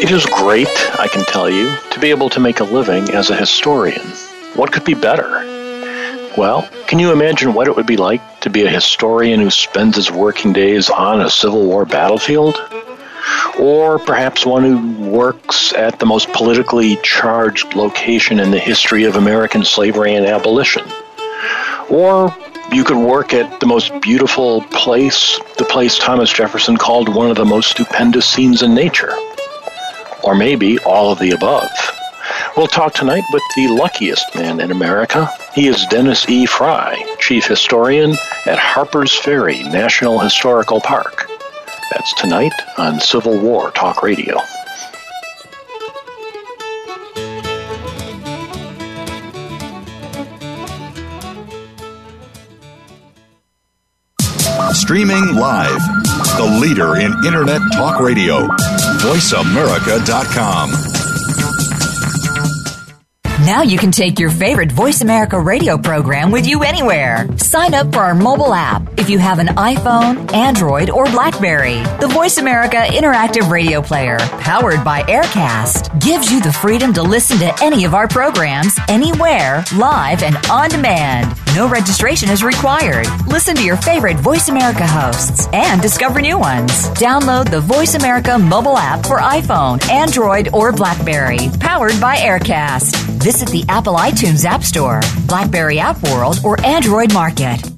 It is great, I can tell you, to be able to make a living as a historian. What could be better? Well, can you imagine what it would be like to be a historian who spends his working days on a Civil War battlefield? Or perhaps one who works at the most politically charged location in the history of American slavery and abolition? Or you could work at the most beautiful place, the place Thomas Jefferson called one of the most stupendous scenes in nature. Or maybe all of the above. We'll talk tonight with the luckiest man in America. He is Dennis E. Frye, Chief Historian at Harper's Ferry National Historical Park. That's tonight on Civil War Talk Radio. Streaming live, the leader in Internet Talk Radio, VoiceAmerica.com. Now you can take your favorite Voice America radio program with you anywhere. Sign up for our mobile app if you have an iPhone, Android, or Blackberry. The Voice America Interactive Radio Player, powered by Aircast, gives you the freedom to listen to any of our programs anywhere, live and on demand. No registration is required. Listen to your favorite Voice America hosts and discover new ones. Download the Voice America mobile app for iPhone, Android, or Blackberry, powered by Aircast. Visit the Apple iTunes App Store, Blackberry App World, or Android Market.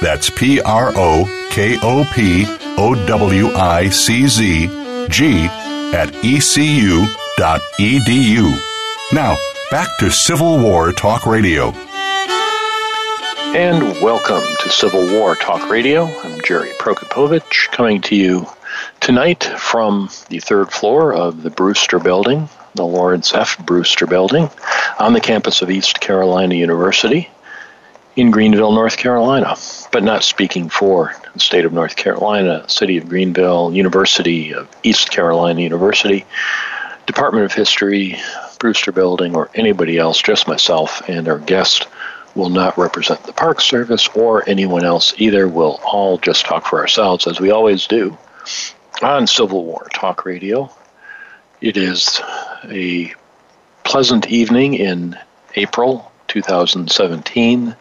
That's P R O K O P O W I C Z G at ecu.edu. Now, back to Civil War Talk Radio. And welcome to Civil War Talk Radio. I'm Jerry Prokopowicz coming to you tonight from the third floor of the Brewster Building, the Lawrence F. Brewster Building, on the campus of East Carolina University in Greenville, North Carolina, but not speaking for the state of North Carolina, city of Greenville, University of East Carolina University, Department of History, Brewster Building, or anybody else, just myself and our guest will not represent the Park Service or anyone else either. We'll all just talk for ourselves, as we always do, on Civil War Talk Radio. It is a pleasant evening in April 2017.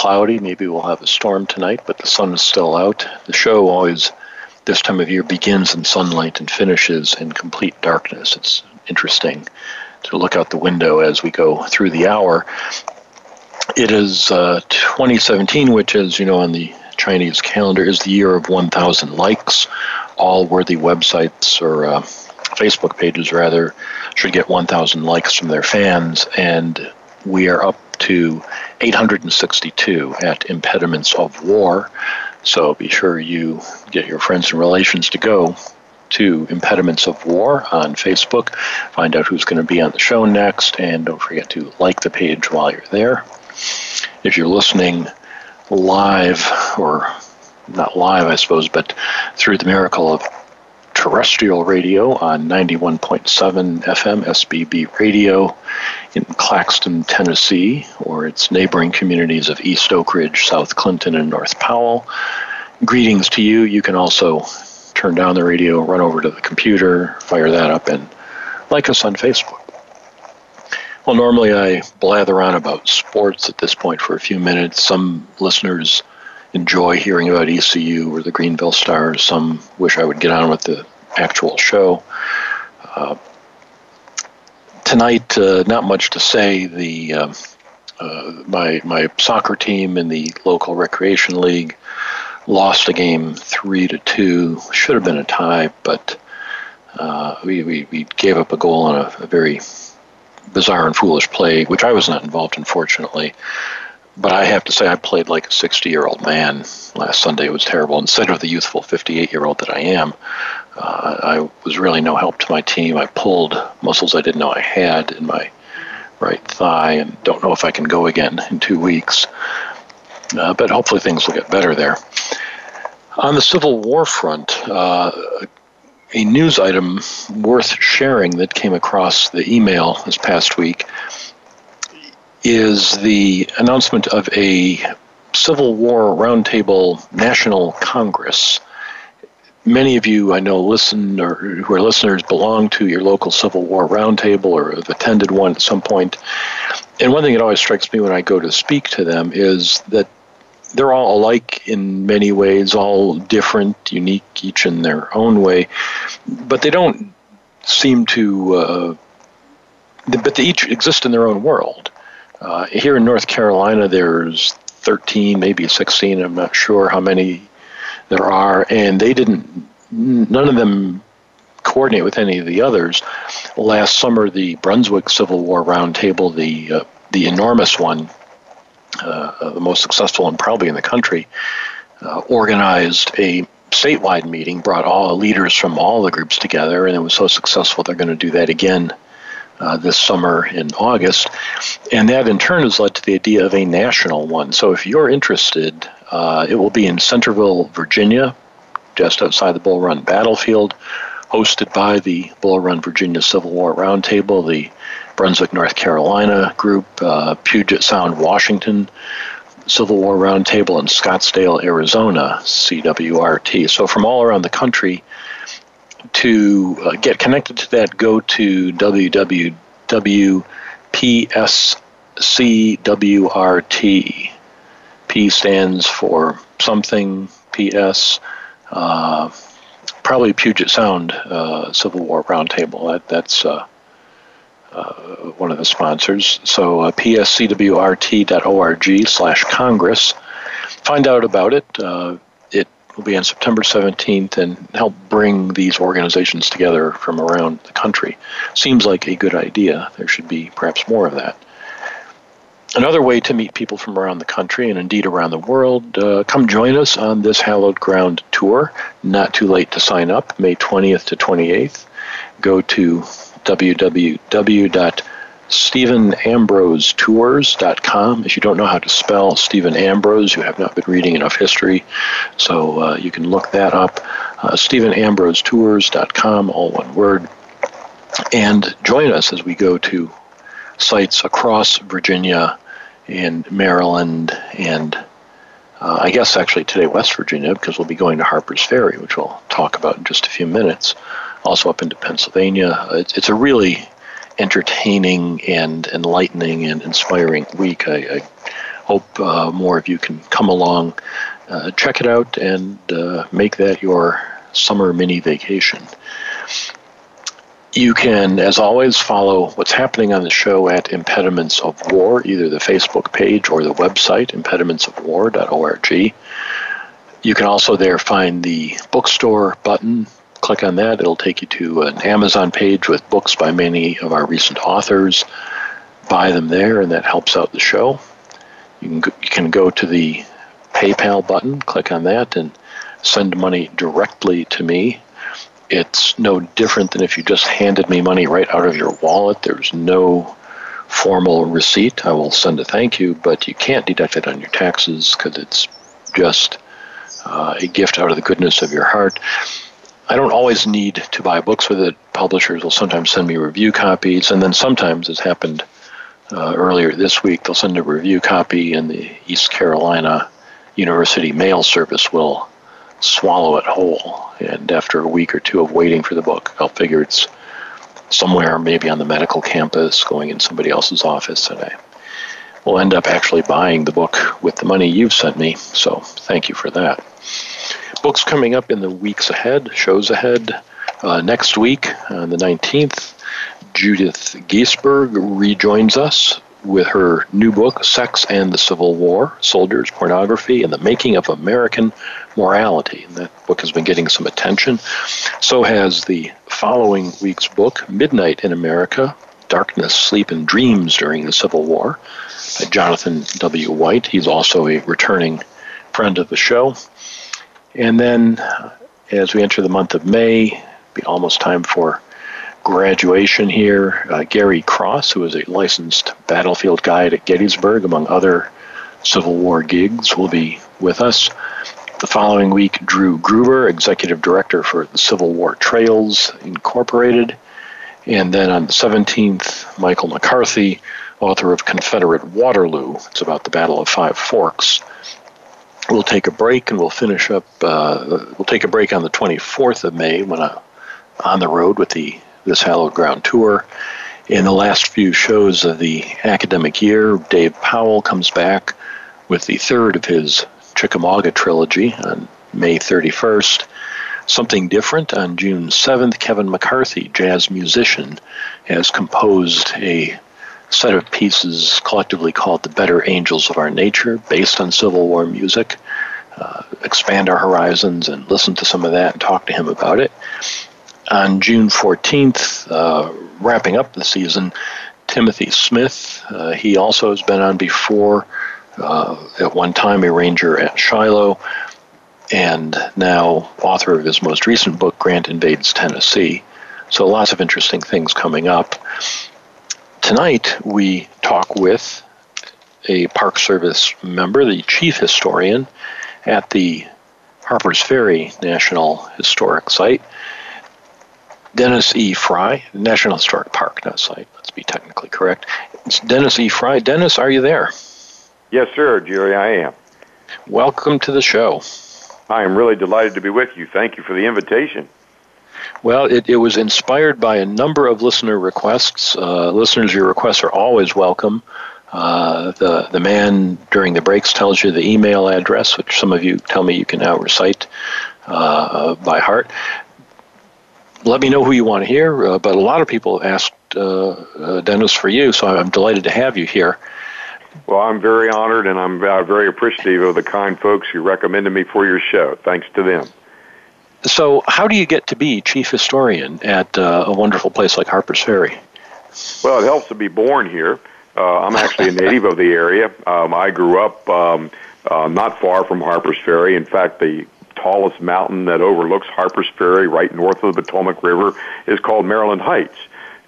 Cloudy, maybe we'll have a storm tonight, but the sun is still out. The show always, this time of year, begins in sunlight and finishes in complete darkness. It's interesting to look out the window as we go through the hour. It is uh, 2017, which, as you know, on the Chinese calendar, is the year of 1,000 likes. All worthy websites or uh, Facebook pages, rather, should get 1,000 likes from their fans, and we are up to 862 at Impediments of War. So be sure you get your friends and relations to go to Impediments of War on Facebook. Find out who's going to be on the show next, and don't forget to like the page while you're there. If you're listening live, or not live, I suppose, but through the miracle of terrestrial radio on 91.7 FM SBB radio in Claxton, Tennessee, or its neighboring communities of East Oak Ridge, South Clinton, and North Powell. Greetings to you. You can also turn down the radio, run over to the computer, fire that up, and like us on Facebook. Well, normally I blather on about sports at this point for a few minutes. Some listeners enjoy hearing about ECU or the Greenville Stars. Some wish I would get on with the actual show. Uh, tonight, uh, not much to say. The uh, uh, my my soccer team in the local recreation league lost a game three to two. Should have been a tie, but uh, we, we, we gave up a goal on a, a, very bizarre and foolish play, which I was not involved in, fortunately. But I have to say, I played like a 60 year old man last Sunday. It was terrible. Instead of the youthful 58 year old that I am, uh, I was really no help to my team. I pulled muscles I didn't know I had in my right thigh and don't know if I can go again in two weeks. Uh, but hopefully things will get better there. On the Civil War front, uh, a news item worth sharing that came across the email this past week is the announcement of a Civil War Roundtable National Congress. Many of you I know listen or who are listeners belong to your local Civil War Roundtable or have attended one at some point. And one thing that always strikes me when I go to speak to them is that they're all alike in many ways, all different, unique, each in their own way, but they don't seem to. Uh, but they each exist in their own world. Uh, here in North Carolina, there's 13, maybe 16. I'm not sure how many there are, and they didn't. None of them coordinate with any of the others. Last summer, the Brunswick Civil War Roundtable, the uh, the enormous one, uh, the most successful and probably in the country, uh, organized a statewide meeting, brought all the leaders from all the groups together, and it was so successful they're going to do that again uh, this summer in August. And that in turn has led to the idea of a national one. So if you're interested, uh, it will be in Centreville, Virginia, just outside the Bull Run battlefield, hosted by the Bull Run Virginia Civil War Roundtable, the Brunswick, North Carolina group, uh, Puget Sound, Washington, Civil War Roundtable in Scottsdale, Arizona, CWRT. So from all around the country, to uh, get connected to that, go to www.pscwrt. P stands for something, PS. Uh, probably Puget Sound uh, Civil War Roundtable. That, that's uh, uh, one of the sponsors. So uh, pscwrt.org slash Congress. Find out about it. Will be on September 17th and help bring these organizations together from around the country. Seems like a good idea. There should be perhaps more of that. Another way to meet people from around the country and indeed around the world, uh, come join us on this Hallowed Ground tour. Not too late to sign up, May 20th to 28th. Go to www.stephenambrosetours.com. If you don't know how to spell Stephen Ambrose, you have not been reading enough history, so uh, you can look that up. Uh, StephenAmbroseTours.com, all one word. And join us as we go to sites across Virginia and Maryland and uh, I guess actually today West Virginia because we'll be going to Harper's Ferry, which we'll talk about in just a few minutes also up into Pennsylvania. It's, it's a really entertaining and enlightening and inspiring week. I, I hope uh, more of you can come along, uh, check it out, and uh, make that your summer mini vacation. You can, as always, follow what's happening on the show at Impediments of War, either the Facebook page or the website, impedimentsofwar.org. You can also there find the bookstore button click on that, it'll take you to an Amazon page with books by many of our recent authors. Buy them there, and that helps out the show. You can go, you can go to the PayPal button, click on that, and send money directly to me. It's no different than if you just handed me money right out of your wallet. There's no formal receipt. I will send a thank you, but you can't deduct it on your taxes because it's just uh, a gift out of the goodness of your heart. I don't always need to buy books with it. Publishers will sometimes send me review copies, and then sometimes, as happened uh, earlier this week, they'll send a review copy, and the East Carolina University mail service will swallow it whole. And after a week or two of waiting for the book, I'll figure it's somewhere, maybe on the medical campus, going in somebody else's office, and I will end up actually buying the book with the money you've sent me. So thank you for that books coming up in the weeks ahead, shows ahead. Uh, next week, on the 19th, Judith Giesberg rejoins us with her new book, Sex and the Civil War Soldiers, Pornography, and the Making of American Morality. And that book has been getting some attention. So has the following week's book, Midnight in America Darkness, Sleep, and Dreams During the Civil War, by Jonathan W. White. He's also a returning friend of the show. And then, as we enter the month of May, be almost time for graduation here. Uh, Gary Cross, who is a licensed battlefield guide at Gettysburg, among other Civil War gigs, will be with us. The following week, Drew Gruber, Executive Director for the Civil War Trails Incorporated. And then on the 17th, Michael McCarthy, author of Confederate Waterloo. It's about the Battle of Five Forks. We'll take a break and we'll finish up. Uh, we'll take a break on the 24th of May when I'm on the road with the this Hallowed Ground tour. In the last few shows of the academic year, Dave Powell comes back with the third of his Chickamauga trilogy on May 31st. Something different on June 7th, Kevin McCarthy, jazz musician, has composed a set of pieces collectively called The Better Angels of Our Nature, based on Civil War music. Uh, expand our horizons and listen to some of that and talk to him about it on June 14th, uh, wrapping up the season, Timothy Smith. Uh, he also has been on before, uh, at one time a ranger at Shiloh, and now author of his most recent book, Grant Invades Tennessee. So lots of interesting things coming up. Tonight, we talk with a Park Service member, the chief historian at the Harpers Ferry National Historic Site. Dennis E. Frye, National Historic Park, not site. Let's be technically correct. It's Dennis E. Frye. Dennis, are you there? Yes, sir, Jerry. I am. Welcome to the show. I am really delighted to be with you. Thank you for the invitation. Well, it, it was inspired by a number of listener requests. Uh, listeners, your requests are always welcome. Uh, the the man during the breaks tells you the email address, which some of you tell me you can now recite uh, by heart let me know who you want to hear. Uh, but a lot of people asked uh, uh, Dennis for you, so I'm delighted to have you here. Well, I'm very honored, and I'm very appreciative of the kind folks who recommended me for your show. Thanks to them. So, how do you get to be chief historian at uh, a wonderful place like Harper's Ferry? Well, it helps to be born here. Uh, I'm actually a native of the area. Um, I grew up um, not far from Harper's Ferry. In fact, the tallest mountain that overlooks Harper's Ferry, right north of the Potomac River, is called Maryland Heights.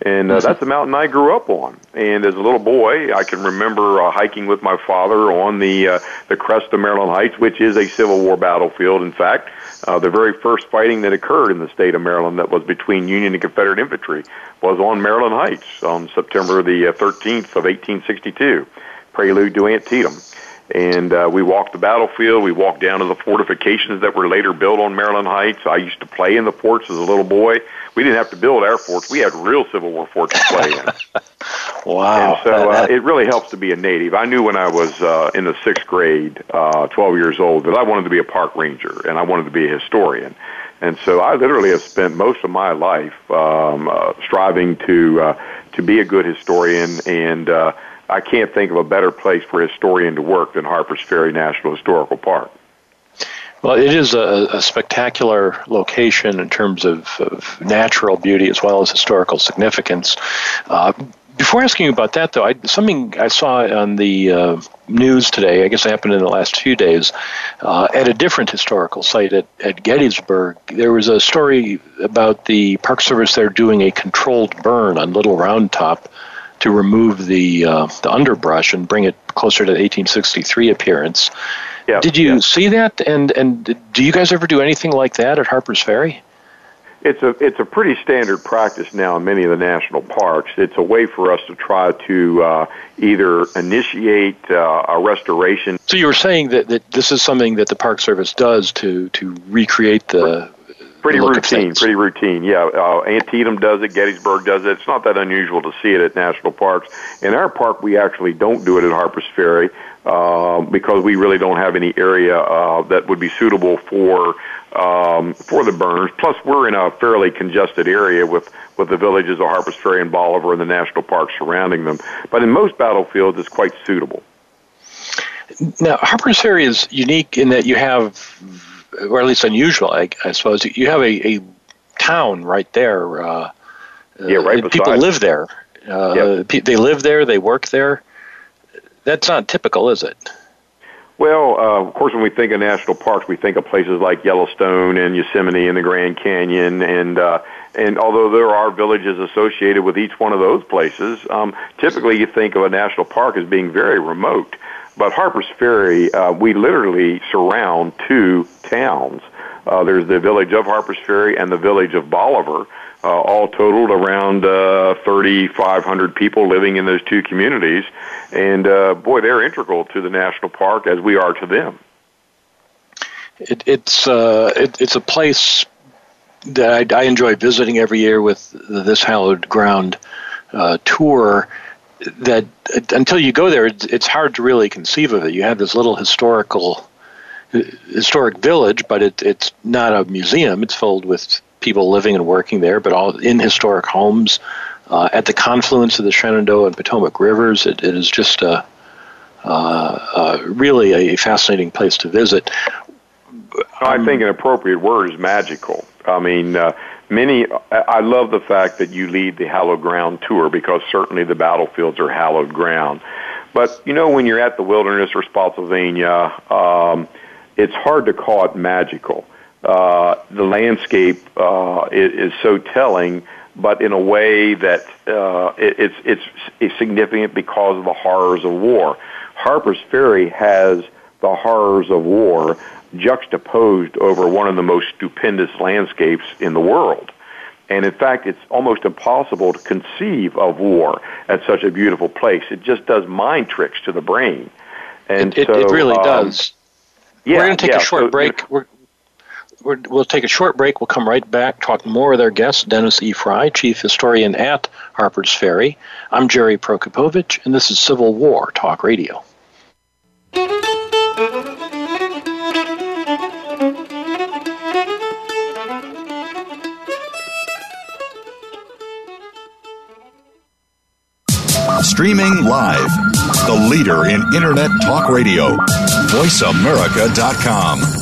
And uh, that's the mountain I grew up on. And as a little boy, I can remember uh, hiking with my father on the uh, the crest of Maryland Heights, which is a Civil War battlefield. In fact, uh, the very first fighting that occurred in the state of Maryland that was between Union and Confederate infantry was on Maryland Heights on September the 13th uh, of 1862, prelude to Antietam and uh, we walked the battlefield. We walked down to the fortifications that were later built on Maryland Heights. I used to play in the forts as a little boy. We didn't have to build our forts; we had real Civil War forts to play in. wow! And so uh, it really helps to be a native. I knew when I was uh, in the sixth grade, uh, 12 years old, that I wanted to be a park ranger and I wanted to be a historian. And so I literally have spent most of my life um, uh, striving to uh, to be a good historian and. Uh, I can't think of a better place for a historian to work than Harpers Ferry National Historical Park. Well, it is a, a spectacular location in terms of, of, natural beauty as well as historical significance. Uh, before asking you about that, though, I, something I saw on the uh, news today, I guess it happened in the last few days, uh, at a different historical site at, at Gettysburg, there was a story about the Park Service there doing a controlled burn on Little Round Top to remove the uh, the underbrush and bring it closer to the 1863 appearance. Yeah, Did you yeah. see that? And and do you guys ever do anything like that at Harper's Ferry? It's a it's a pretty standard practice now in many of the national parks. It's a way for us to try to uh, either initiate uh, a restoration. So you were saying that, that this is something that the Park Service does to to recreate the pretty routine, pretty routine. Yeah, uh, Antietam does it, Gettysburg does it. It's not that unusual to see it at national parks. In our park, we actually don't do it at Harper's Ferry. Uh, because we really don't have any area uh, that would be suitable for um, for the burners. Plus, we're in a fairly congested area with with the villages of Harpers Ferry and Bolivar and the national parks surrounding them. But in most battlefields, it's quite suitable. Now, Harpers Ferry is unique in that you have, or at least unusual, I, I suppose. You have a, a town right there. Uh, yeah, right. People live there. Uh, yep. They live there. They work there. That's not typical, is it? Well, uh, of course, when we think of national parks, we think of places like Yellowstone and Yosemite and the Grand Canyon, and uh, and although there are villages associated with each one of those places, um, typically you think of a national park as being very remote. But Harper's Ferry, uh, we literally surround two towns. Uh, there's the village of Harper's Ferry and the village of Bolivar, uh, all totaled around uh, 3,500 people living in those two communities. And uh, boy, they're integral to the national park as we are to them. It, it's uh, it, it's a place that I, I, enjoy visiting every year with this hallowed ground uh, tour. That until you go there, it's hard to really conceive of it. You have this little historical historic village, but it, it's not a museum. It's filled with people living and working there, but all in historic homes uh, at the confluence of the Shenandoah and Potomac rivers. it, it is just a, uh, uh, really a fascinating place to visit. I think an appropriate word is magical. I mean, uh, many. I love the fact that you lead the hallowed ground tour because certainly the battlefields are hallowed ground. But you know, when you're at the wilderness or Spotsylvania, um, it's hard to call it magical. Uh, the landscape uh, is, is so telling, but in a way that uh, it, it's, it's it's significant because of the horrors of war. Harper's Ferry has the horrors of war juxtaposed over one of the most stupendous landscapes in the world. And in fact, it's almost impossible to conceive of war at such a beautiful place. It just does mind tricks to the brain. And it, so, it really um, does. Yeah, We're going to take yeah, a short so, break. We're, we will take a short break. We'll come right back, talk more with our guest, Dennis E. Frye, Chief Historian at Harper's Ferry. I'm Jerry Prokopowicz, and this is Civil War Talk Radio. Streaming live, the leader in Internet Talk Radio, VoiceAmerica.com.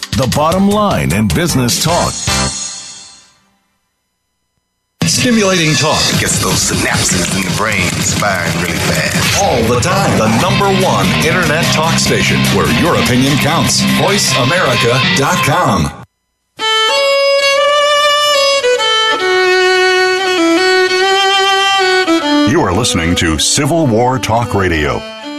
the bottom line in business talk. Stimulating talk gets those synapses in the brain firing really fast. All the time. The number one internet talk station where your opinion counts. VoiceAmerica.com. You are listening to Civil War Talk Radio.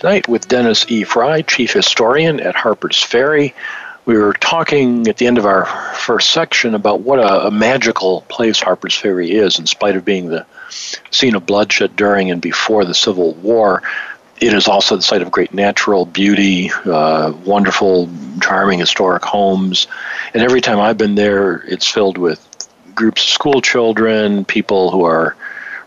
tonight with Dennis E. Frye, Chief Historian at Harper's Ferry. we were talking at the end of our first section about what a, a, magical place Harper's Ferry is, in spite of being the scene of bloodshed during and before the Civil War. It is also the site of great natural beauty, uh, wonderful, charming historic homes. And every time I've been there, it's filled with groups of school children, people who are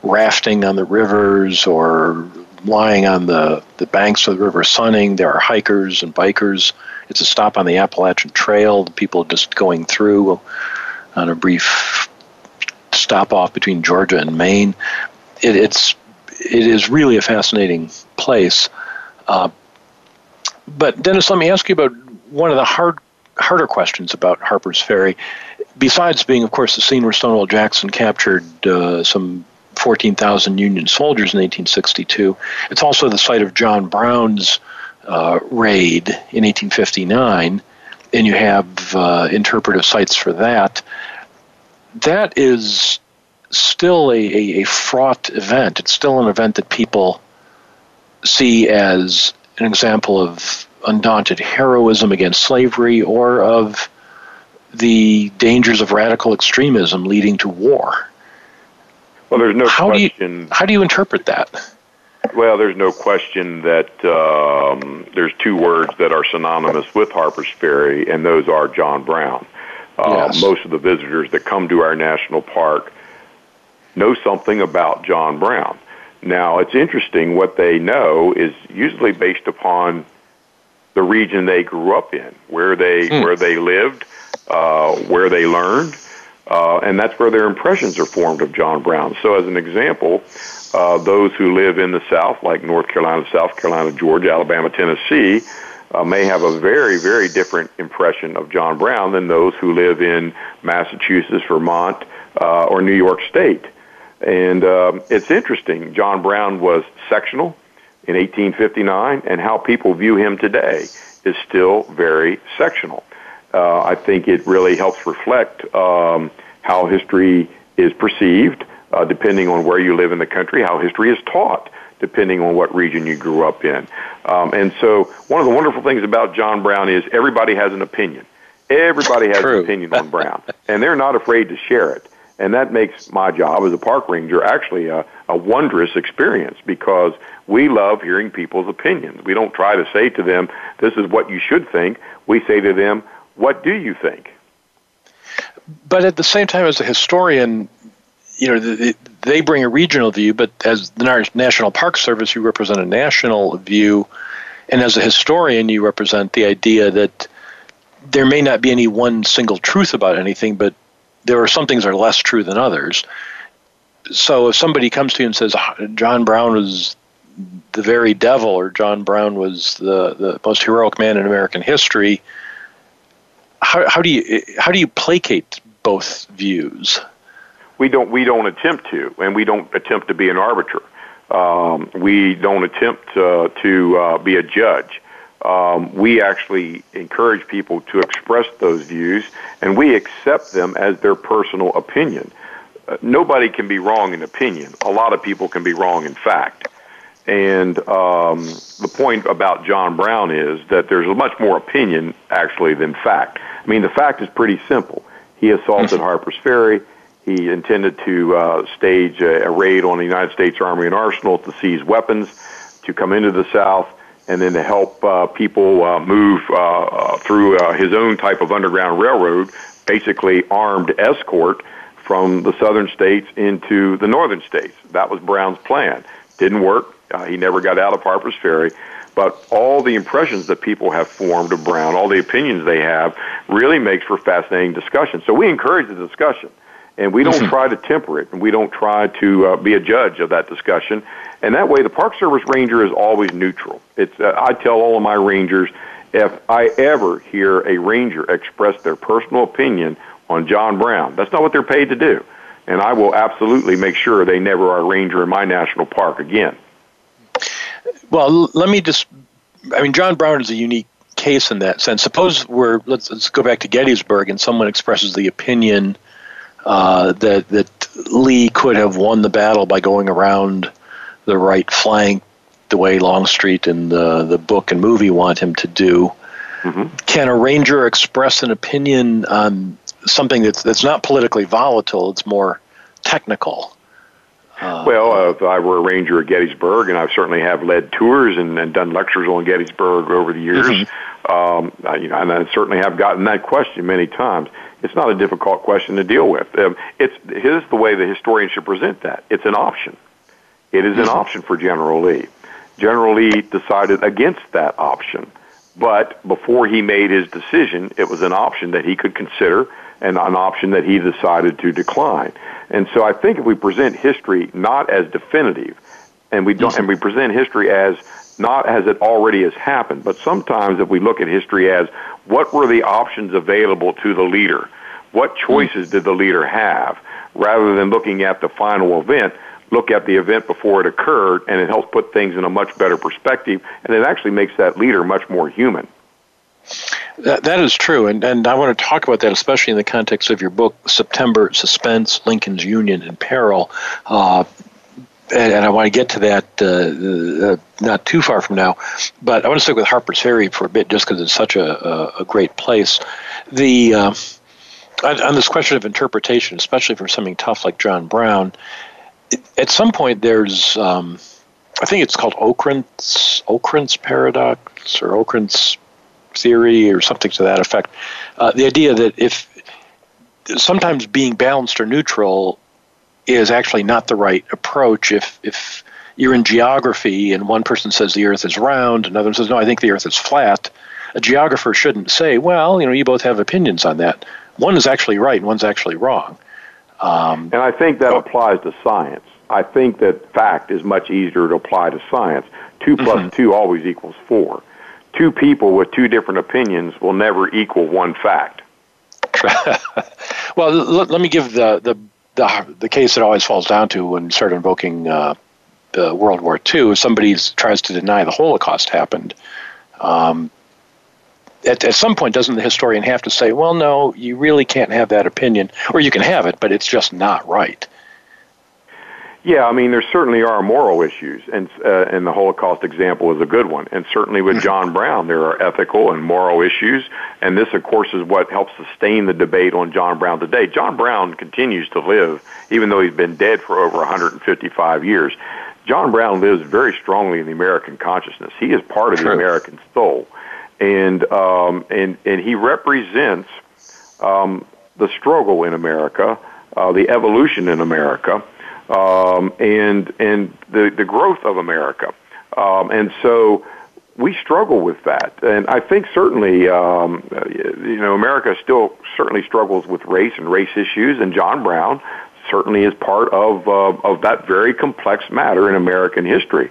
rafting on the rivers or lying on the, the banks of the river sunning. There are hikers and bikers. It's a stop on the Appalachian Trail. The people just going through on a brief stop off between Georgia and Maine. It, it's it is really a fascinating place. Uh, but Dennis, let me ask you about one of the hard harder questions about Harper's Ferry. Besides being, of course, the scene where Stonewall Jackson captured uh, some 14,000 Union soldiers in 1862, it's also the site of John Brown's uh, raid in 1859, and you have uh, interpretive sites for that. That is still a, a, a fraught event. It's still an event that people see as an example of undaunted heroism against slavery or of the dangers of radical extremism leading to war. Well, there's no how question. Do you, how do you interpret that? Well, there's no question that um, there's two words that are synonymous with Harper's Ferry, and those are John Brown. Uh, yes. Most of the visitors that come to our national park know something about John Brown. Now, it's interesting what they know is usually based upon the region they grew up in, where they Hmm. where they lived, uh, where they learned, uh, and that's where their impressions are formed of John Brown. So, as an example, uh, those who live in the South, like North Carolina, South Carolina, Georgia, Alabama, Tennessee, uh, may have a very, very different impression of John Brown than those who live in Massachusetts, Vermont, uh, or New York State. And um, it's interesting. John Brown was sectional in 1859, and how people view him today is still very sectional. Uh, I think it really helps reflect um, how history is perceived, uh, depending on where you live in the country, how history is taught, depending on what region you grew up in. Um, and so, one of the wonderful things about John Brown is everybody has an opinion. Everybody has True. an opinion on Brown, and they're not afraid to share it. And that makes my job as a park ranger actually a, a wondrous experience because we love hearing people's opinions. We don't try to say to them, this is what you should think. We say to them, what do you think? But at the same time, as a historian, you know, the, they bring a regional view, but as the National Park Service, you represent a national view. And as a historian, you represent the idea that there may not be any one single truth about anything, but there are some things that are less true than others. So if somebody comes to you and says ah, John Brown was the very devil, or John Brown was the, the most heroic man in American history, how, how do you how do you placate both views? We don't we don't attempt to, and we don't attempt to be an arbiter. Um, we don't attempt uh, to uh, be a judge. Um, we actually encourage people to express those views, and we accept them as their personal opinion. Uh, nobody can be wrong in opinion. A lot of people can be wrong in fact. And um, the point about John Brown is that there's much more opinion actually than fact. I mean, the fact is pretty simple. He assaulted Harper's Ferry. He intended to uh, stage a, a raid on the United States Army and Arsenal to seize weapons, to come into the South, and then to help uh, people uh, move uh, through uh, his own type of underground railroad, basically armed escort from the southern states into the northern states. That was Brown's plan. Didn't work. Uh, he never got out of Harper's Ferry. But all the impressions that people have formed of Brown, all the opinions they have, really makes for fascinating discussion. So we encourage the discussion, and we don't try to temper it, and we don't try to uh, be a judge of that discussion. And that way, the Park Service ranger is always neutral. It's uh, I tell all of my rangers, if I ever hear a ranger express their personal opinion on John Brown, that's not what they're paid to do, and I will absolutely make sure they never are a ranger in my national park again. Well, let me just. I mean, John Brown is a unique case in that sense. Suppose we're let's let's go back to Gettysburg, and someone expresses the opinion uh, that that Lee could have won the battle by going around the right flank, the way Longstreet and the the book and movie want him to do. Mm-hmm. Can a ranger express an opinion on something that's that's not politically volatile? It's more technical. Uh, well, uh, if I were a ranger at Gettysburg, and I certainly have led tours and, and done lectures on Gettysburg over the years, mm-hmm. um, I, you know, and I certainly have gotten that question many times. It's not a difficult question to deal with. Um, it's here's the way the historian should present that. It's an option. It is an mm-hmm. option for General Lee. General Lee decided against that option, but before he made his decision, it was an option that he could consider and an option that he decided to decline. And so I think if we present history not as definitive, and we don't, and we present history as not as it already has happened, but sometimes if we look at history as what were the options available to the leader, what choices did the leader have, rather than looking at the final event, look at the event before it occurred, and it helps put things in a much better perspective, and it actually makes that leader much more human. That, that is true, and, and I want to talk about that, especially in the context of your book, September Suspense Lincoln's Union in Peril. Uh, and, I want to get to that uh, uh, not too far from now, but I want to stick with Harper's Ferry for a bit, just because it's such a, a, a, great place. The uh, on, on, this question of interpretation, especially for something tough like John Brown, it, at some point there's, um, I think it's called Okrent's Okrent's paradox or Okrent's theory or something to that effect. Uh, the idea that if sometimes being balanced or neutral is actually not the right approach. If if you're in geography and one person says the earth is round another says no i think the earth is flat. A geographer shouldn't say well you know you both have opinions on that. One is actually right and one's actually wrong. Um, and i think that applies to science. I think that fact is much easier to apply to science. 2 plus mm-hmm. 2 always equals 4 two people with two different opinions will never equal one fact. well, let, let, me give the, the, the the case that always falls down to when you start invoking uh, the World War II. If somebody tries to deny the Holocaust happened, um, at, at some point, doesn't the historian have to say, "Well, no, you really can't have that opinion, or you can have it, but it's just not right." Yeah, I mean, there certainly are moral issues, and uh, and the Holocaust example is a good one. And certainly with mm-hmm. John Brown, there are ethical and moral issues, and this, of course, is what helps sustain the debate on John Brown today. John Brown continues to live, even though he's been dead for over 155 years. John Brown lives very strongly in the American consciousness. He is part of True. the American soul, and um, and and he represents um, the struggle in America, uh, the evolution in America um, and and the the growth of America. Um, and so we struggle with that. And I think certainly, um, you know, America still certainly struggles with race and race issues. And John Brown certainly is part of uh, of that very complex matter in American history.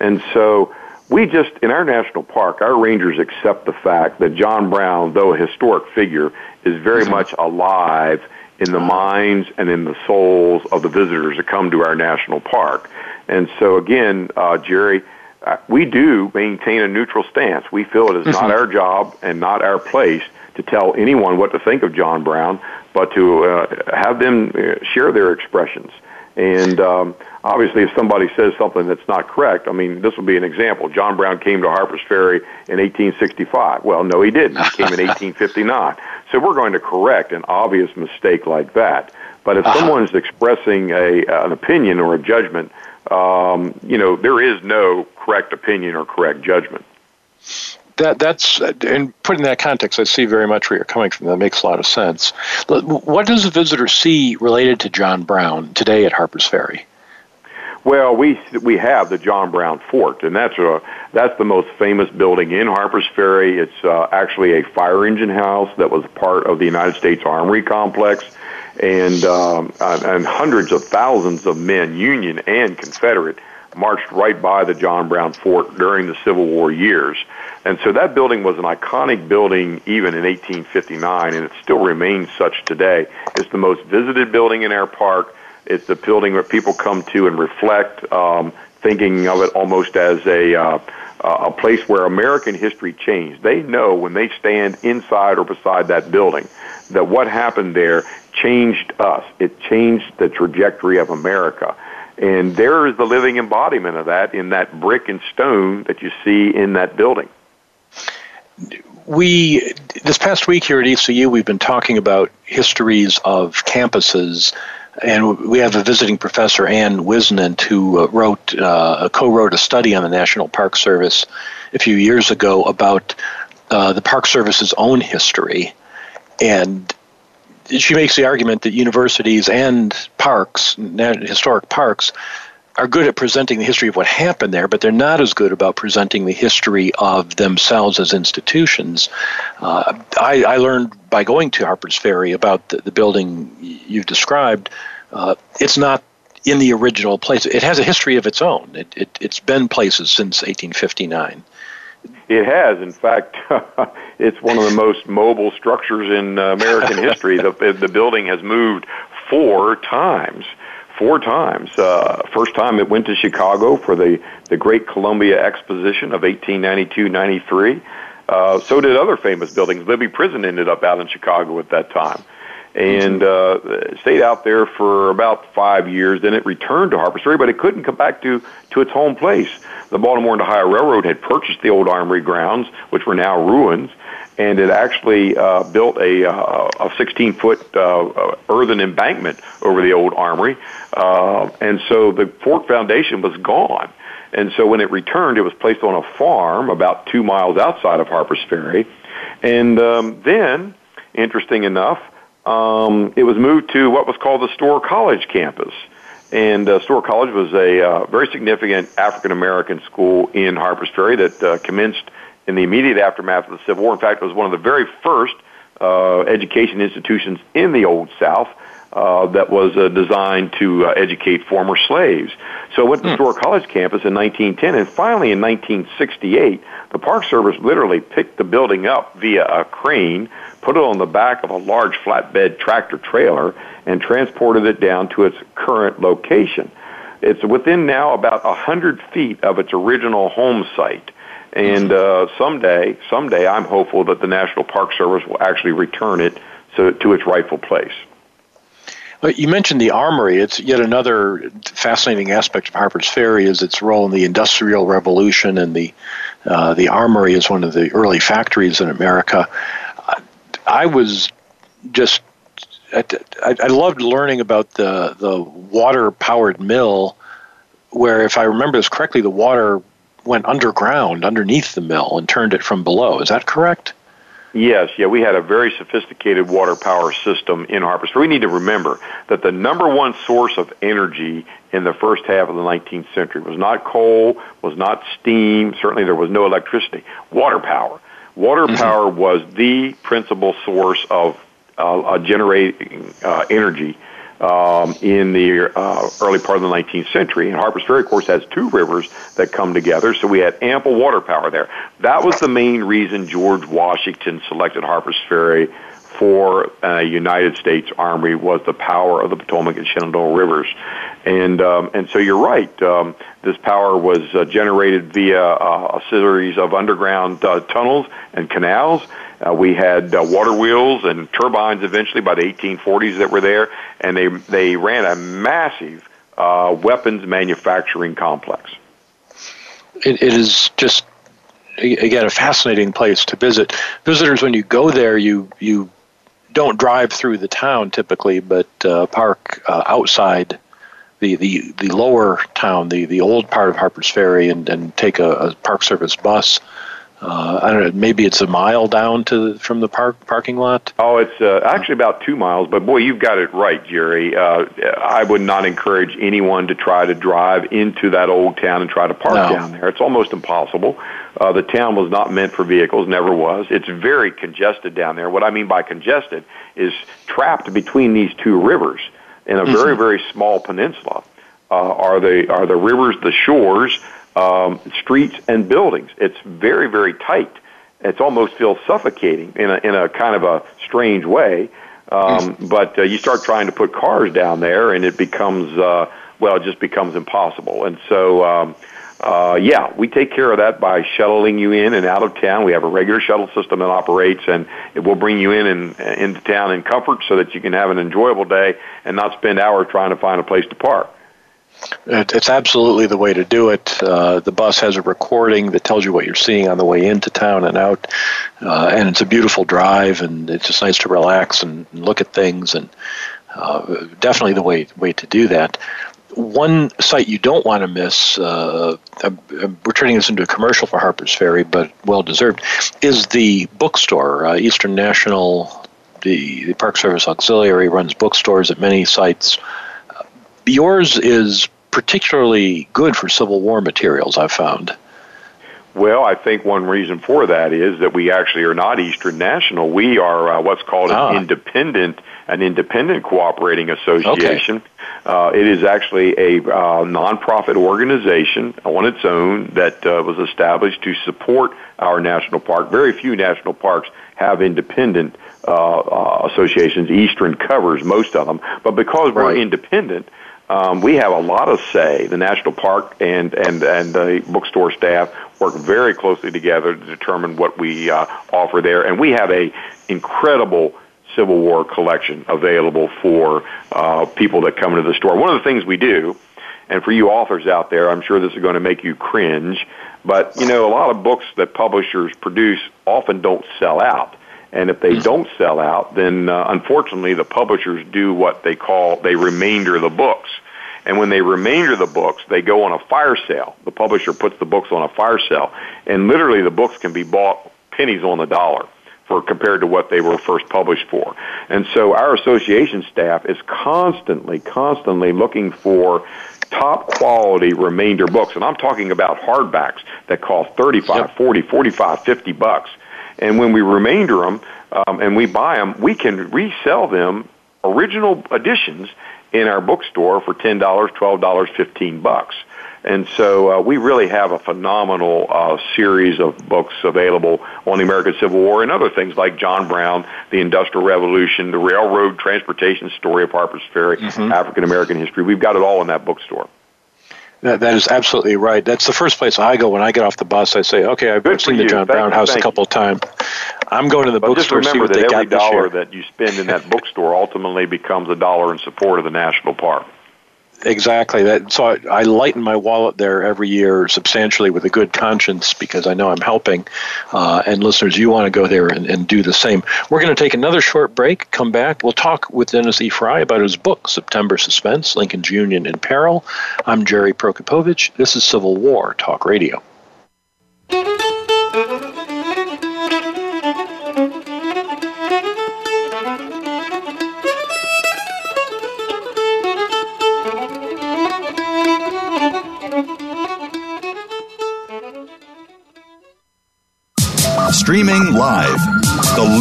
And so we just in our national park, our rangers accept the fact that John Brown, though a historic figure, is very mm-hmm. much alive in the minds and in the souls of the visitors that come to our national park. And so, again, uh, Jerry, uh, we do maintain a neutral stance. We feel it is mm-hmm. not our job and not our place to tell anyone what to think of John Brown, but to uh, have them uh, share their expressions. And um, obviously, if somebody says something that's not correct, I mean, this will be an example. John Brown came to Harper's Ferry in 1865. Well, no, he didn't. He came in 1859. So we're going to correct an obvious mistake like that. But if uh-huh. someone's expressing a an opinion or a judgment, um, you know, there is no correct opinion or correct judgment. That that's and put in putting that context, I see very much where you're coming from. That makes a lot of sense. What does a visitor see related to John Brown today at Harper's Ferry? Well, we we have the John Brown Fort, and that's a that's the most famous building in Harpers Ferry. It's uh, actually a fire engine house that was part of the United States Armory complex, and um, and hundreds of thousands of men, Union and Confederate, marched right by the John Brown Fort during the Civil War years. And so that building was an iconic building even in 1859, and it still remains such today. It's the most visited building in our park. It's the building where people come to and reflect, um, thinking of it almost as a uh, a place where American history changed. They know when they stand inside or beside that building that what happened there changed us. It changed the trajectory of America. And there is the living embodiment of that in that brick and stone that you see in that building. we this past week here at ECU, we've been talking about histories of campuses, and we have a visiting professor, Ann Whisnant, who uh, wrote uh, co-wrote a study on the National Park Service a few years ago about uh, the Park Service's own history, and she makes the argument that universities and parks, historic parks, are good at presenting the history of what happened there, but they're not as good about presenting the history of themselves as institutions. Uh, I, I, learned by going to Harper's Ferry about the, the building you've described. Uh, it's not in the original place. It has a history of its own. It, it, it's been places since 1859. It has, in fact, it's one of the most mobile structures in uh, American history. The, the building has moved four times four times. Uh, first time it went to Chicago for the, the Great Columbia Exposition of 1892-93. Uh, so did other famous buildings. Libby Prison ended up out in Chicago at that time. And uh, stayed out there for about five years. Then it returned to Harper's Ferry, but it couldn't come back to, to its home place. The Baltimore and Ohio Railroad had purchased the old armory grounds, which were now ruins, and it actually uh, built a, uh, a 16 foot uh, uh, earthen embankment over the old armory. Uh, and so the fort foundation was gone. And so when it returned, it was placed on a farm about two miles outside of Harper's Ferry. And um, then, interesting enough, um, it was moved to what was called the Storer College campus. And uh, Storer College was a uh, very significant African American school in Harper's Ferry that uh, commenced in the immediate aftermath of the Civil War. In fact, it was one of the very first uh, education institutions in the Old South uh, that was uh, designed to uh, educate former slaves. So I went to the hmm. College campus in 1910, and finally in 1968, the Park Service literally picked the building up via a crane, put it on the back of a large flatbed tractor trailer, and transported it down to its current location. It's within now about 100 feet of its original home site. And uh, someday, someday, I'm hopeful that the National Park Service will actually return it to, its rightful place. You mentioned the armory. It's yet another fascinating aspect of Harper's Ferry is its role in the Industrial Revolution, and the uh, the armory is one of the early factories in America. I was just I, I loved learning about the the water powered mill, where if I remember this correctly, the water went underground underneath the mill and turned it from below. Is that correct? Yes, yeah, we had a very sophisticated water power system in Harpers. So we need to remember that the number one source of energy in the first half of the 19th century was not coal, was not steam, certainly there was no electricity, water power. Water mm-hmm. power was the principal source of uh, generating uh, energy um, in the uh, early part of the 19th century. And Harper's Ferry, of course, has two rivers that come together, so we had ample water power there. That was the main reason George Washington selected Harper's Ferry for a United States Army was the power of the Potomac and Shenandoah rivers, and um, and so you're right. Um, this power was uh, generated via uh, a series of underground uh, tunnels and canals, uh, we had uh, water wheels and turbines eventually by the 1840s that were there, and they they ran a massive uh, weapons manufacturing complex. It, it is just again a fascinating place to visit. Visitors, when you go there, you you don't drive through the town typically, but uh, park uh, outside the, the, the lower town, the, the old part of Harper's Ferry, and, and take a, a Park Service bus uh, I don't know. Maybe it's a mile down to from the park parking lot. Oh, it's uh, actually about two miles. But boy, you've got it right, Jerry. Uh, I would not encourage anyone to try to drive into that old town and try to park no. down there. It's almost impossible. Uh, the town was not meant for vehicles, never was. It's very congested down there. What I mean by congested is trapped between these two rivers in a mm-hmm. very very small peninsula. Uh, are the are the rivers the shores? Um, streets and buildings. It's very, very tight. It's almost feels suffocating in a, in a kind of a strange way. Um, but uh, you start trying to put cars down there, and it becomes uh, well, it just becomes impossible. And so, um, uh, yeah, we take care of that by shuttling you in and out of town. We have a regular shuttle system that operates, and it will bring you in and uh, into town in comfort, so that you can have an enjoyable day and not spend hours trying to find a place to park. It's absolutely the way to do it. Uh, the bus has a recording that tells you what you're seeing on the way into town and out, uh, and it's a beautiful drive, and it's just nice to relax and, look at things, and uh, definitely the way way to do that. One site you don't want to miss, uh, we're turning this into a commercial for Harper's Ferry, but well deserved, is the bookstore. Uh, Eastern National, the, the Park Service Auxiliary, runs bookstores at many sites. Yours is particularly good for Civil War materials, I've found. Well, I think one reason for that is that we actually are not Eastern National. We are uh, what's called ah. an independent, an independent cooperating association. Okay. Uh, it is actually a uh, nonprofit organization on its own that uh, was established to support our national park. Very few national parks have independent uh, uh, associations. Eastern covers most of them, but because we're independent, um, we have a lot of say. The national park and and and the bookstore staff work very closely together to determine what we uh, offer there, and we have a incredible Civil War collection available for uh, people that come into the store. One of the things we do, and for you authors out there, I'm sure this is going to make you cringe, but you know a lot of books that publishers produce often don't sell out. And if they mm-hmm. don't sell out, then uh, unfortunately the publishers do what they call they remainder the books. And when they remainder the books, they go on a fire sale. The publisher puts the books on a fire sale, and literally the books can be bought pennies on the dollar for compared to what they were first published for. And so our association staff is constantly, constantly looking for top quality remainder books. And I'm talking about hardbacks that cost 35, yep. 40, 45, 50 bucks and when we remainder them um, and we buy them, we can resell them original editions in our bookstore for ten dollars, twelve dollars, fifteen bucks. And so uh, we really have a phenomenal uh, series of books available on the American Civil War and other things like John Brown, the Industrial Revolution, the Railroad Transportation Story of Harper's Ferry, mm-hmm. African American History. We've got it all in that bookstore. That, that is absolutely right. That's the first place I go when I get off the bus. I say, okay, I've Good seen the John Brown House a couple of times. I'm going to the but bookstore. Just remember that every dollar that you spend in that bookstore ultimately becomes a dollar in support of the national park. Exactly. That so I, I, lighten my wallet there every year substantially with a good conscience because I know I'm helping. Uh, and listeners, you want to go there and, and do the same. We're going to take another short break. Come back. We'll talk with Dennis E. Frye about his book, September Suspense: Lincoln's Union in Peril. I'm Jerry Prokopowicz. This is Civil War Talk Radio.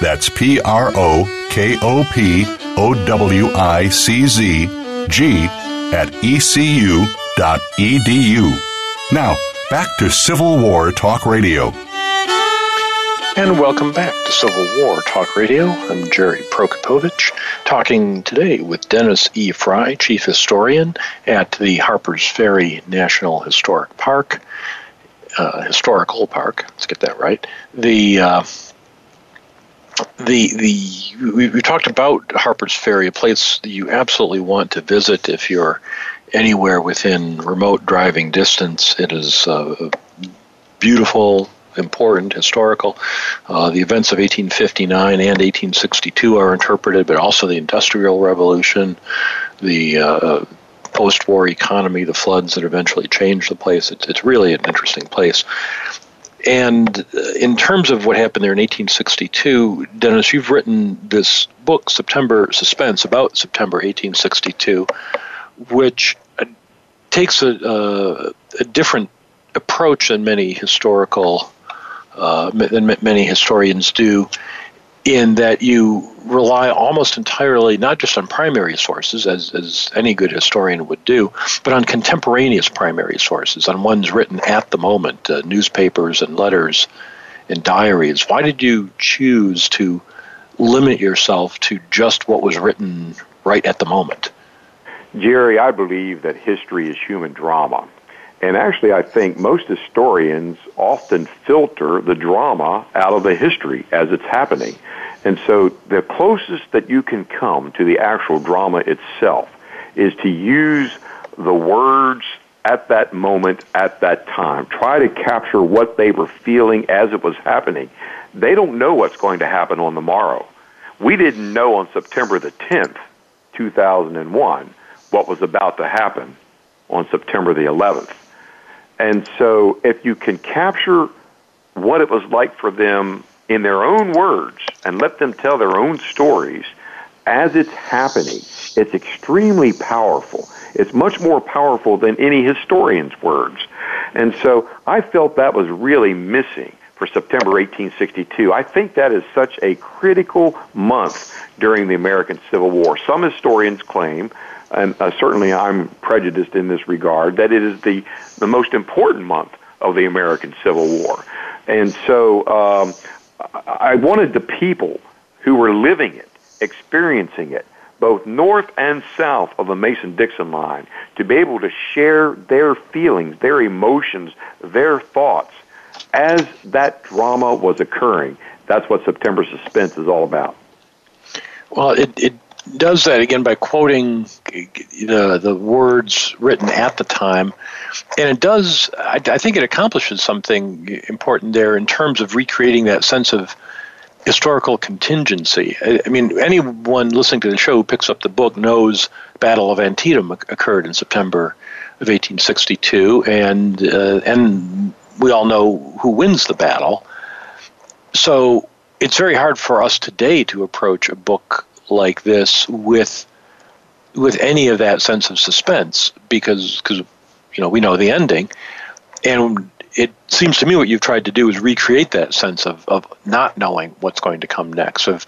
That's P R O K O P O W I C Z G at ecu.edu. Now, back to Civil War Talk Radio. And welcome back to Civil War Talk Radio. I'm Jerry Prokopowicz, talking today with Dennis E. Frye, Chief Historian at the Harpers Ferry National Historic Park, uh, Historical Park. Let's get that right. The uh, the the we, we talked about Harpers Ferry, a place you absolutely want to visit if you're anywhere within remote driving distance. It is uh, beautiful, important, historical. Uh, the events of 1859 and 1862 are interpreted, but also the Industrial Revolution, the uh, post war economy, the floods that eventually changed the place. It's, it's really an interesting place. And uh, in terms of what happened there in 1862, Dennis, you've written this book, September Suspense, about September 1862, which uh, takes a, a, a different approach than many historical uh, than many historians do, in that you rely almost entirely not just on primary sources, as, as any good historian would do, but on contemporaneous primary sources, on ones written at the moment, uh, newspapers and letters and diaries. Why did you choose to limit yourself to just what was written right at the moment? Jerry, I believe that history is human drama. And actually, I think most historians often filter the drama out of the history as it's happening. And so the closest that you can come to the actual drama itself is to use the words at that moment, at that time. Try to capture what they were feeling as it was happening. They don't know what's going to happen on the morrow. We didn't know on September the 10th, 2001, what was about to happen on September the 11th. And so if you can capture what it was like for them in their own words and let them tell their own stories as it's happening, it's extremely powerful. It's much more powerful than any historian's words. And so I felt that was really missing for September 1862. I think that is such a critical month during the American Civil War. Some historians claim and uh, certainly I'm prejudiced in this regard, that it is the, the most important month of the American Civil War. And so um, I wanted the people who were living it, experiencing it, both north and south of the Mason Dixon line, to be able to share their feelings, their emotions, their thoughts as that drama was occurring. That's what September Suspense is all about. Well, it, it does that again by quoting the the words written at the time, and it does. I, I, think it accomplishes something important there in terms of recreating that sense of historical contingency. I, I mean, anyone listening to the show who picks up the book knows Battle of Antietam occurred in September of 1862, and uh, and we all know who wins the battle. So it's very hard for us today to approach a book like this with with any of that sense of suspense because because you know we know the ending. And it seems to me what you've tried to do is recreate that sense of, of not knowing what's going to come next of,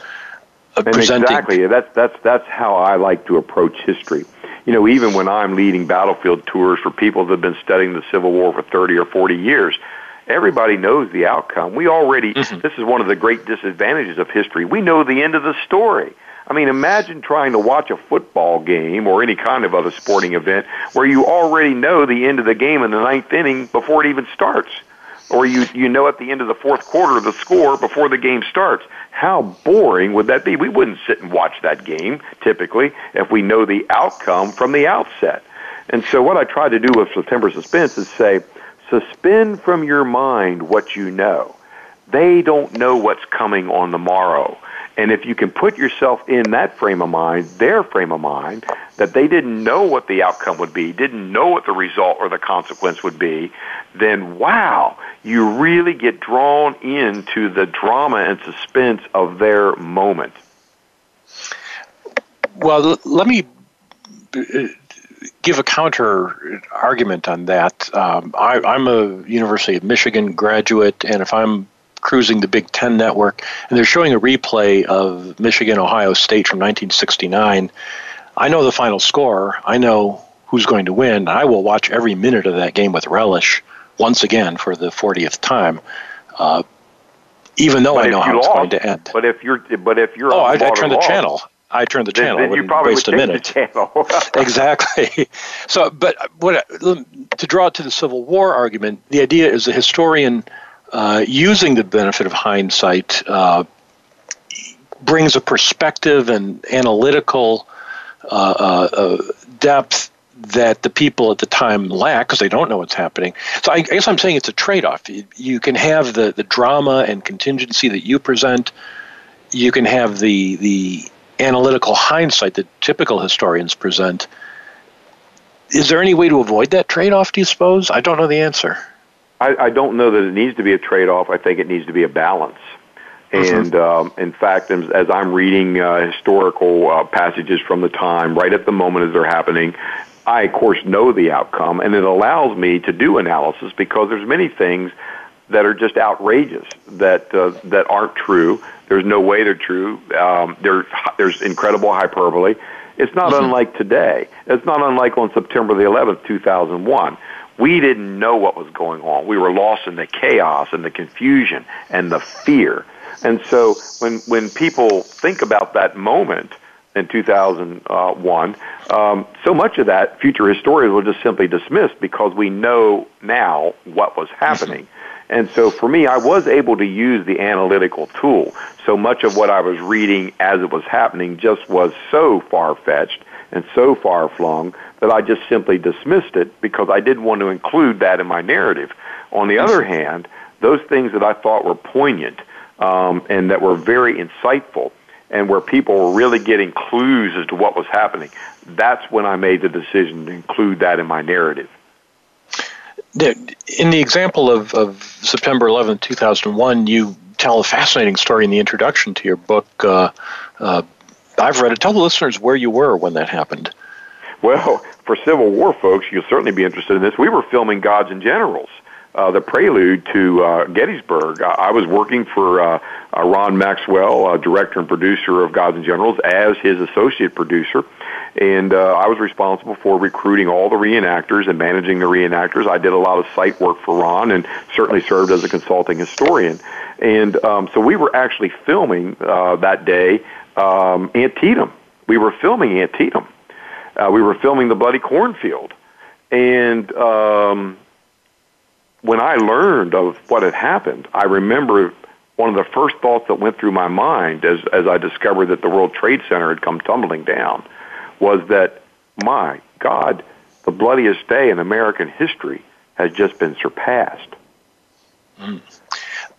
of presenting exactly. That's that's that's how I like to approach history. You know even when I'm leading battlefield tours for people that have been studying the Civil War for 30 or 40 years everybody knows the outcome. We already mm-hmm. this is one of the great disadvantages of history. We know the end of the story I mean, imagine trying to watch a football game or any kind of other sporting event where you already know the end of the game in the ninth inning before it even starts. Or you, you know at the end of the fourth quarter the score before the game starts. How boring would that be? We wouldn't sit and watch that game, typically, if we know the outcome from the outset. And so what I try to do with September Suspense is say, suspend from your mind what you know. They don't know what's coming on the morrow. And if you can put yourself in that frame of mind, their frame of mind, that they didn't know what the outcome would be, didn't know what the result or the consequence would be, then wow, you really get drawn into the drama and suspense of their moment. Well, let me uh, give a counter argument on that. Um, I, am a University of Michigan graduate, and if I'm cruising the Big Ten network, and they're showing a replay of Michigan Ohio State from 1969. I know the final score. I know who's going to win. I will watch every minute of that game with relish once again for the 40th time. Uh, even though But I know you how it's lost- going to end. But if you're, but if you're, Oh, I, I turned the lost, channel. I turned the channel. then you Wouldn't probably waste a minute. the channel. exactly. So, but what to draw it to the Civil War argument, the idea is the historian uh, using the benefit of hindsight uh, brings a perspective and analytical uh, uh, depth that the people at the time lack because they don't know what's happening. So I, I guess I'm saying it's a trade-off. You, you can have the, the drama and contingency that you present. You can have the the analytical hindsight that typical historians present. Is there any way to avoid that trade-off? Do you suppose? I don't know the answer. I, I don't know that it needs to be a trade-off. I think it needs to be a balance. And um, in fact, as, as I'm reading uh, historical uh, passages from the time, right at the moment as they're happening, I of course know the outcome, and it allows me to do analysis because there's many things that are just outrageous that uh, that aren't true. There's no way they're true. Um, there, there's incredible hyperbole. It's not unlike today. It's not unlike on September the 11th, 2001. We didn't know what was going on. We were lost in the chaos and the confusion and the fear. And so when when people think about that moment in 2001, um, so much of that future historians will just simply dismiss because we know now what was happening. And so for me, I was able to use the analytical tool. So much of what I was reading as it was happening just was so far fetched and so far flung that I just simply dismissed it because I didn't want to include that in my narrative. On the other hand, those things that I thought were poignant um, and that were very insightful and where people were really getting clues as to what was happening, that's when I made the decision to include that in my narrative. In the example of, of September 11, 2001, you tell a fascinating story in the introduction to your book. Uh, uh, I've read it. Tell the listeners where you were when that happened. Well, for Civil War folks, you'll certainly be interested in this. We were filming Gods and Generals, uh, the prelude to uh, Gettysburg. I, I was working for uh, uh, Ron Maxwell, uh, director and producer of Gods and Generals, as his associate producer. And uh, I was responsible for recruiting all the reenactors and managing the reenactors. I did a lot of site work for Ron and certainly served as a consulting historian. And um, so we were actually filming uh, that day um, Antietam. We were filming Antietam. Uh, we were filming the Bloody Cornfield. And um, when I learned of what had happened, I remember one of the first thoughts that went through my mind as, as I discovered that the World Trade Center had come tumbling down was that, my God, the bloodiest day in American history has just been surpassed. Mm.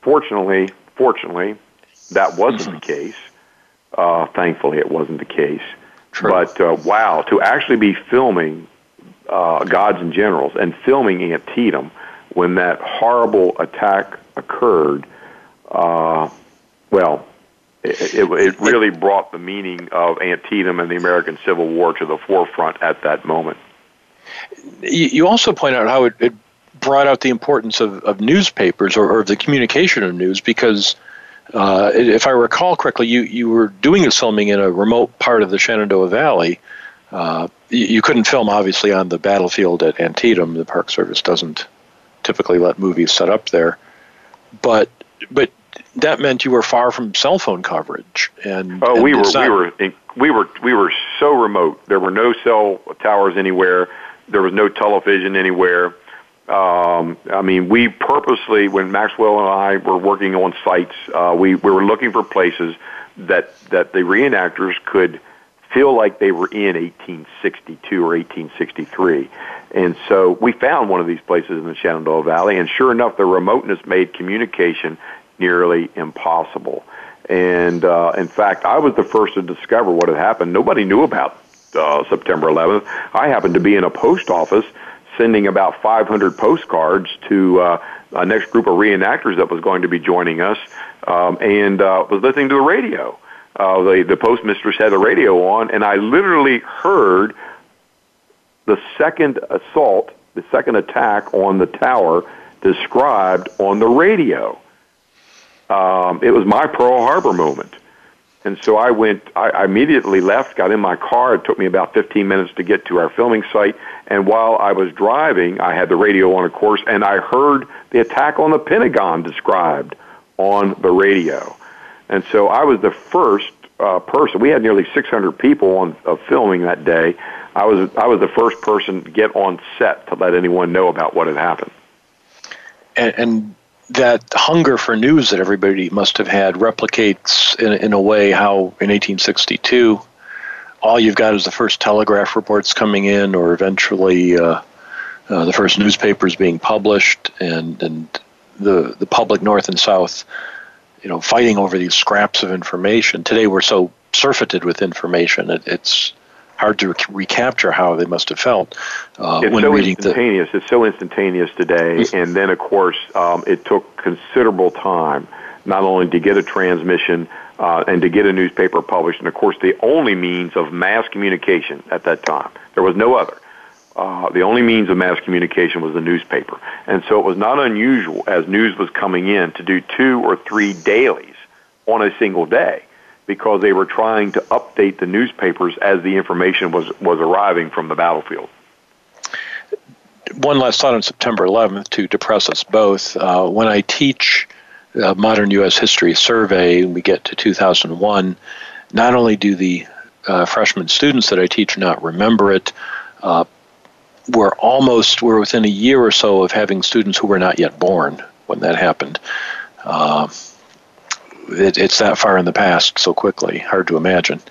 Fortunately, fortunately, that wasn't the case. Uh, thankfully, it wasn't the case. True. But uh, wow, to actually be filming uh, Gods and Generals and filming Antietam when that horrible attack occurred, uh, well, it, it, it really brought the meaning of Antietam and the American Civil War to the forefront at that moment. You, also point out how it, it brought out the importance of, of newspapers or, or the communication of news because uh, if I recall correctly, you, you were doing this filming in a remote part of the Shenandoah Valley. Uh, you, you couldn't film, obviously, on the battlefield at Antietam. The Park Service doesn't typically let movies set up there. But but that meant you were far from cell phone coverage. And oh, and we were not- we were in, we were we were so remote. There were no cell towers anywhere. There was no television anywhere. Um, I mean, we purposely, when Maxwell and I were working on sites, uh, we, we were looking for places that that the reenactors could feel like they were in 1862 or 1863. And so we found one of these places in the Shenandoah Valley, and sure enough, the remoteness made communication nearly impossible. And uh, in fact, I was the first to discover what had happened. Nobody knew about uh, September 11th. I happened to be in a post office sending about 500 postcards to uh, a next group of reenactors that was going to be joining us, um, and uh, was listening to the radio. Uh, the the postmistress had the radio on, and I literally heard the second assault, the second attack on the tower described on the radio. Um, it was my Pearl Harbor moment. And so I went, I, immediately left, got in my car. It took me about 15 minutes to get to our filming site. And while I was driving, I had the radio on, of course, and I heard the attack on the Pentagon described on the radio. And so I was the first uh, person. We had nearly 600 people on uh, filming that day. I was I was the first person to get on set to let anyone know about what had happened. And, and that hunger for news that everybody must have had replicates in, in a way how in 1862 all you've got is the first telegraph reports coming in or eventually uh, uh, the first newspapers being published and, and the, the public north and south you know fighting over these scraps of information. Today we're so surfeited with information it, it's hard to recapture how they must have felt uh, it's when so reading instantaneous. the. It's so instantaneous today, and then of course um, it took considerable time not only to get a transmission uh, and to get a newspaper published, and of course the only means of mass communication at that time. There was no other. Uh, the only means of mass communication was the newspaper, and so it was not unusual as news was coming in to do two or three dailies on a single day because they were trying to update the newspapers as the information was, was arriving from the battlefield. One last thought on September 11th to depress us both. Uh, when I teach uh, modern U.S. history survey, we get to 2001. Not only do the uh, freshman students that I teach not remember it, uh, we're almost we're within a year or so of having students who were not yet born when that happened. Uh, it, it's that far in the past so quickly. Hard to imagine.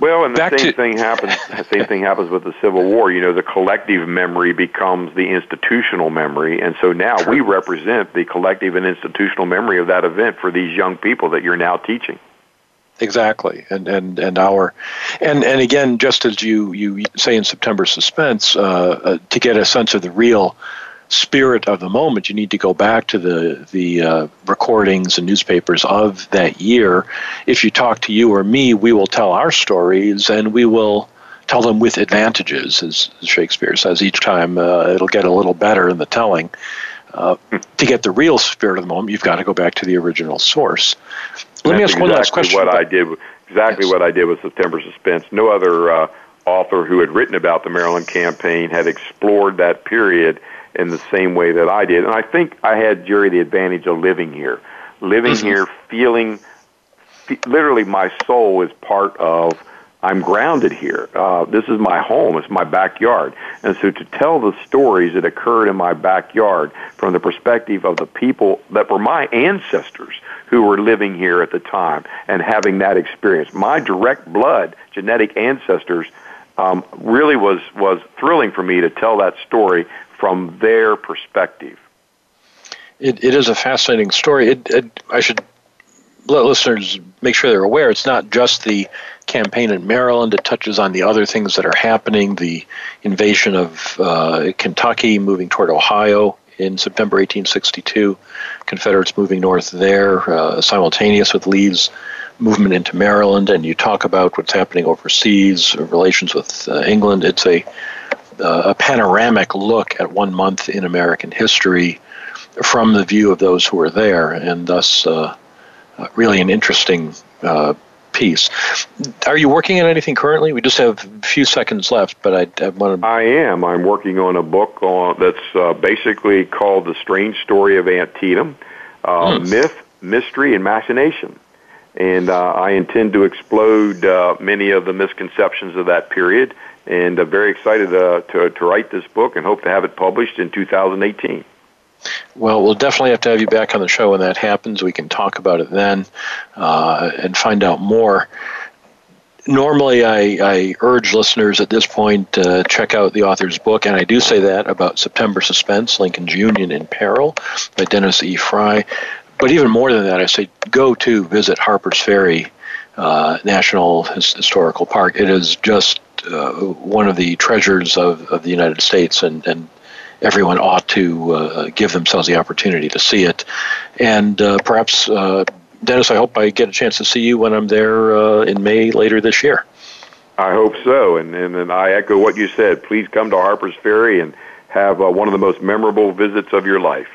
Well, and the Back same to- thing happens. The same thing happens with the Civil War. You know, the collective memory becomes the institutional memory, and so now we represent the collective and institutional memory of that event for these young people that you're now teaching. Exactly, and and and our, and and again, just as you you say in September suspense, uh, uh, to get a sense of the real spirit of the moment, you need to go back to the the uh, recordings and newspapers of that year. If you talk to you or me, we will tell our stories, and we will tell them with advantages, as Shakespeare says. Each time, uh, it'll get a little better in the telling. Uh, to get the real spirit of the moment, you've got to go back to the original source. Let me That's ask one last question. What I did, exactly Yes. what I did with September Suspense. No other uh, author who had written about the Maryland campaign had explored that period in the same way that I did. And I think I had Jerry the advantage of living here, living Mhm. here, feeling literally my soul is part of. I'm grounded here. Uh, this is my home. It's my backyard. And so to tell the stories that occurred in my backyard from the perspective of the people that were my ancestors who were living here at the time and having that experience, my direct blood, genetic ancestors, um, really was, was thrilling for me to tell that story from their perspective. It, it is a fascinating story. It, it, I should let listeners make sure they're aware it's not just the campaign in Maryland, it touches on the other things that are happening the invasion of uh, Kentucky, moving toward Ohio in September 1862, Confederates moving north there, uh, simultaneous with Lee's movement into Maryland, and you talk about what's happening overseas, relations with uh, England. It's a uh, a panoramic look at one month in American history from the view of those who were there, and thus uh, uh, really an interesting uh, piece. Are you working on anything currently? We just have a few seconds left, but I, I want to. I am. I'm working on a book on, that's uh, basically called The Strange Story of Antietam uh, Hmm. Myth, Mystery, and Machination. And uh, I intend to explode uh, many of the misconceptions of that period. And uh, very excited uh, to, to write this book and hope to have it published in 2018. Well, we'll definitely have to have you back on the show when that happens. We can talk about it then uh, and find out more. Normally, I, I urge listeners at this point to check out the author's book, and I do say that about September Suspense Lincoln's Union in Peril by Dennis E. Frye. But even more than that, I say go to visit Harper's Ferry uh, National Historical Park. It is just uh, one of the treasures of, of the United States, and, and everyone ought to uh, give themselves the opportunity to see it. And uh, perhaps, uh, Dennis, I hope I get a chance to see you when I'm there uh, in May later this year. I hope so. And, and, and I echo what you said. Please come to Harper's Ferry and have uh, one of the most memorable visits of your life.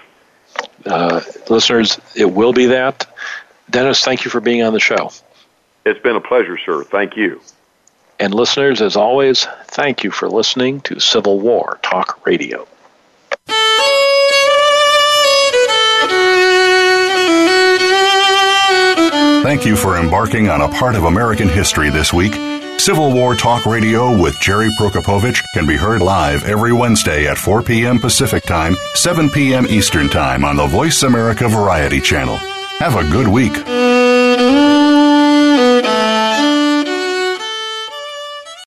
Uh, listeners, it will be that. Dennis, thank you for being on the show. It's been a pleasure, sir. Thank you. And listeners, as always, thank you for listening to Civil War Talk Radio. thank you for embarking on a part of American history this week. Civil War Talk Radio with Jerry Prokopowicz can be heard live every Wednesday at 4 p.m. Pacific Time, 7 p.m. Eastern Time on the Voice America Variety Channel. Have a good week.